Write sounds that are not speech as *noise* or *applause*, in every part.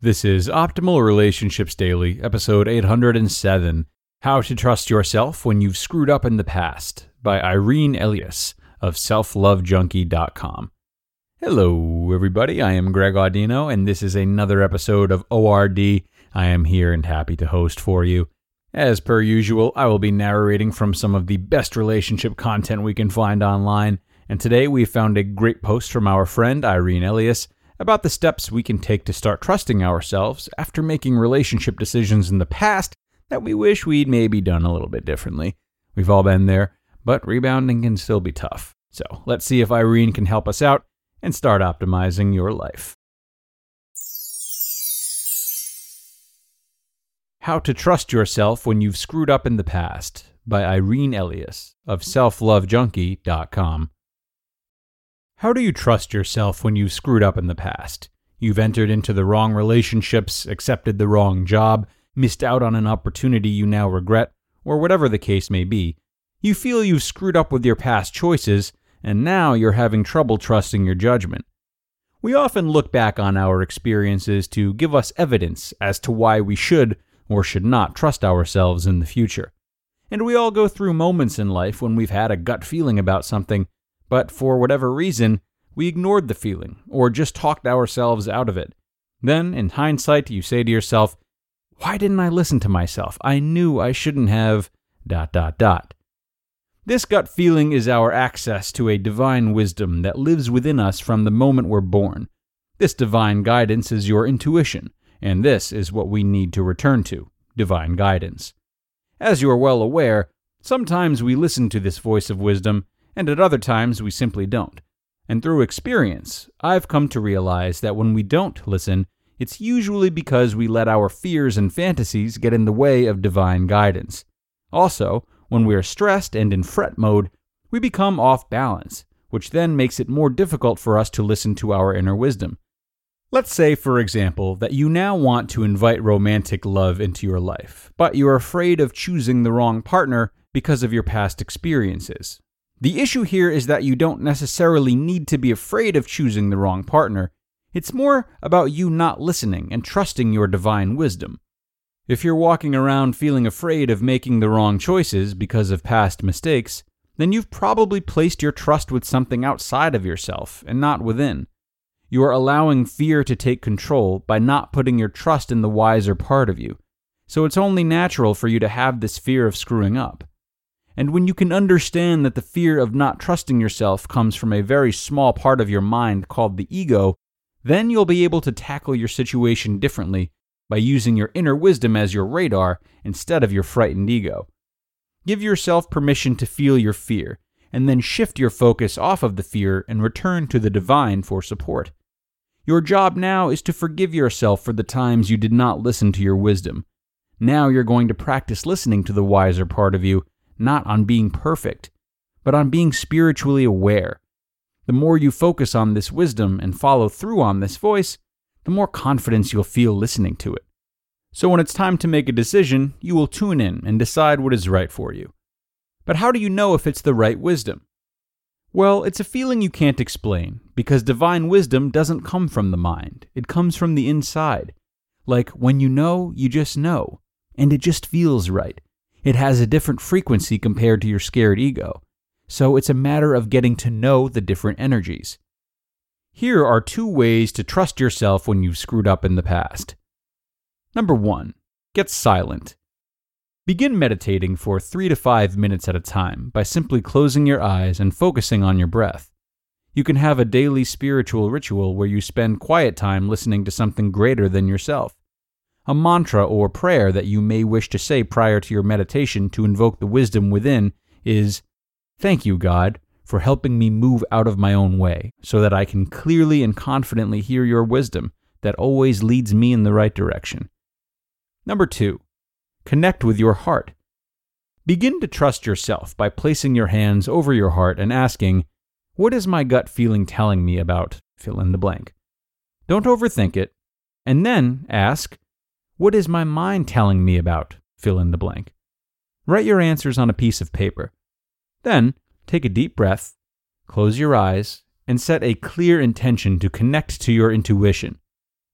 This is Optimal Relationships Daily, episode 807 How to Trust Yourself When You've Screwed Up in the Past by Irene Elias of selflovejunkie.com. Hello, everybody. I am Greg Audino, and this is another episode of ORD. I am here and happy to host for you. As per usual, I will be narrating from some of the best relationship content we can find online, and today we found a great post from our friend Irene Elias about the steps we can take to start trusting ourselves after making relationship decisions in the past that we wish we'd maybe done a little bit differently. We've all been there, but rebounding can still be tough. So let's see if Irene can help us out and start optimizing your life. How to Trust Yourself When You've Screwed Up in the Past by Irene Elias of selflovejunkie.com. How do you trust yourself when you've screwed up in the past? You've entered into the wrong relationships, accepted the wrong job, missed out on an opportunity you now regret, or whatever the case may be. You feel you've screwed up with your past choices, and now you're having trouble trusting your judgment. We often look back on our experiences to give us evidence as to why we should or should not trust ourselves in the future. And we all go through moments in life when we've had a gut feeling about something but for whatever reason, we ignored the feeling or just talked ourselves out of it. Then, in hindsight, you say to yourself, Why didn't I listen to myself? I knew I shouldn't have. dot dot dot. This gut feeling is our access to a divine wisdom that lives within us from the moment we're born. This divine guidance is your intuition, and this is what we need to return to divine guidance. As you are well aware, sometimes we listen to this voice of wisdom and at other times we simply don't. And through experience, I've come to realize that when we don't listen, it's usually because we let our fears and fantasies get in the way of divine guidance. Also, when we are stressed and in fret mode, we become off balance, which then makes it more difficult for us to listen to our inner wisdom. Let's say, for example, that you now want to invite romantic love into your life, but you're afraid of choosing the wrong partner because of your past experiences. The issue here is that you don't necessarily need to be afraid of choosing the wrong partner. It's more about you not listening and trusting your divine wisdom. If you're walking around feeling afraid of making the wrong choices because of past mistakes, then you've probably placed your trust with something outside of yourself and not within. You are allowing fear to take control by not putting your trust in the wiser part of you. So it's only natural for you to have this fear of screwing up. And when you can understand that the fear of not trusting yourself comes from a very small part of your mind called the ego, then you'll be able to tackle your situation differently by using your inner wisdom as your radar instead of your frightened ego. Give yourself permission to feel your fear, and then shift your focus off of the fear and return to the divine for support. Your job now is to forgive yourself for the times you did not listen to your wisdom. Now you're going to practice listening to the wiser part of you not on being perfect, but on being spiritually aware. The more you focus on this wisdom and follow through on this voice, the more confidence you'll feel listening to it. So when it's time to make a decision, you will tune in and decide what is right for you. But how do you know if it's the right wisdom? Well, it's a feeling you can't explain, because divine wisdom doesn't come from the mind, it comes from the inside. Like when you know, you just know, and it just feels right. It has a different frequency compared to your scared ego, so it's a matter of getting to know the different energies. Here are two ways to trust yourself when you've screwed up in the past. Number one, get silent. Begin meditating for three to five minutes at a time by simply closing your eyes and focusing on your breath. You can have a daily spiritual ritual where you spend quiet time listening to something greater than yourself a mantra or prayer that you may wish to say prior to your meditation to invoke the wisdom within is Thank you, God, for helping me move out of my own way so that I can clearly and confidently hear your wisdom that always leads me in the right direction. Number two, connect with your heart. Begin to trust yourself by placing your hands over your heart and asking, What is my gut feeling telling me about fill in the blank? Don't overthink it. And then ask, What is my mind telling me about fill in the blank? Write your answers on a piece of paper. Then take a deep breath, close your eyes, and set a clear intention to connect to your intuition.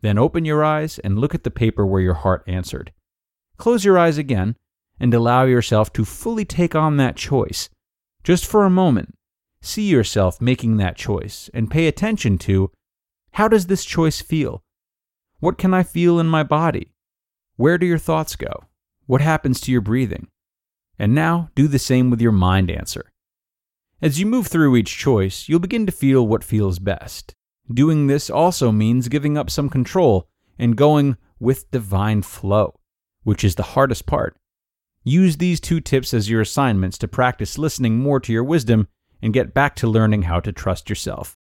Then open your eyes and look at the paper where your heart answered. Close your eyes again and allow yourself to fully take on that choice. Just for a moment, see yourself making that choice and pay attention to how does this choice feel? What can I feel in my body? Where do your thoughts go? What happens to your breathing? And now do the same with your mind answer. As you move through each choice, you'll begin to feel what feels best. Doing this also means giving up some control and going with divine flow, which is the hardest part. Use these two tips as your assignments to practice listening more to your wisdom and get back to learning how to trust yourself.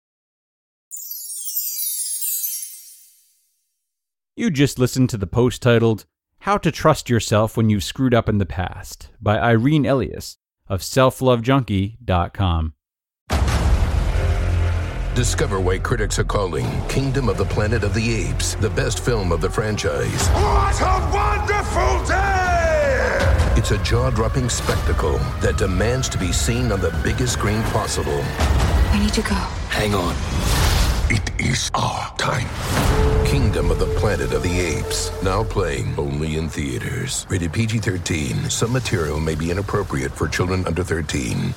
You just listened to the post titled How to Trust Yourself When You've Screwed Up in the Past by Irene Elias of selflovejunkie.com. Discover why critics are calling Kingdom of the Planet of the Apes the best film of the franchise. What a wonderful day! It's a jaw dropping spectacle that demands to be seen on the biggest screen possible. We need to go. Hang on. It is our time. Kingdom of the Planet of the Apes. Now playing only in theaters. Rated PG 13. Some material may be inappropriate for children under 13.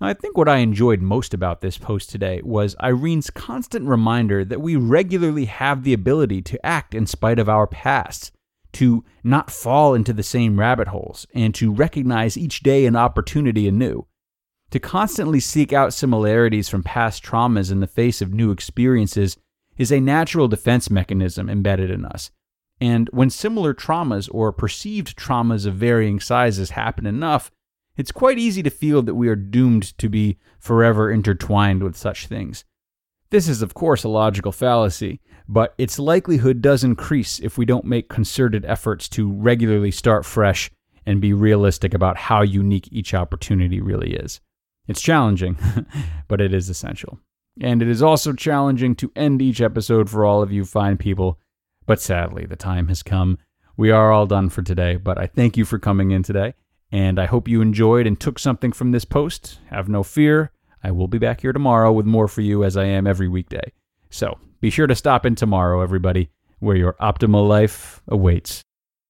I think what I enjoyed most about this post today was Irene's constant reminder that we regularly have the ability to act in spite of our pasts, to not fall into the same rabbit holes, and to recognize each day an opportunity anew. To constantly seek out similarities from past traumas in the face of new experiences is a natural defense mechanism embedded in us. And when similar traumas or perceived traumas of varying sizes happen enough, it's quite easy to feel that we are doomed to be forever intertwined with such things. This is, of course, a logical fallacy, but its likelihood does increase if we don't make concerted efforts to regularly start fresh and be realistic about how unique each opportunity really is. It's challenging, *laughs* but it is essential. And it is also challenging to end each episode for all of you fine people, but sadly, the time has come. We are all done for today, but I thank you for coming in today. And I hope you enjoyed and took something from this post. Have no fear. I will be back here tomorrow with more for you as I am every weekday. So be sure to stop in tomorrow, everybody, where your optimal life awaits.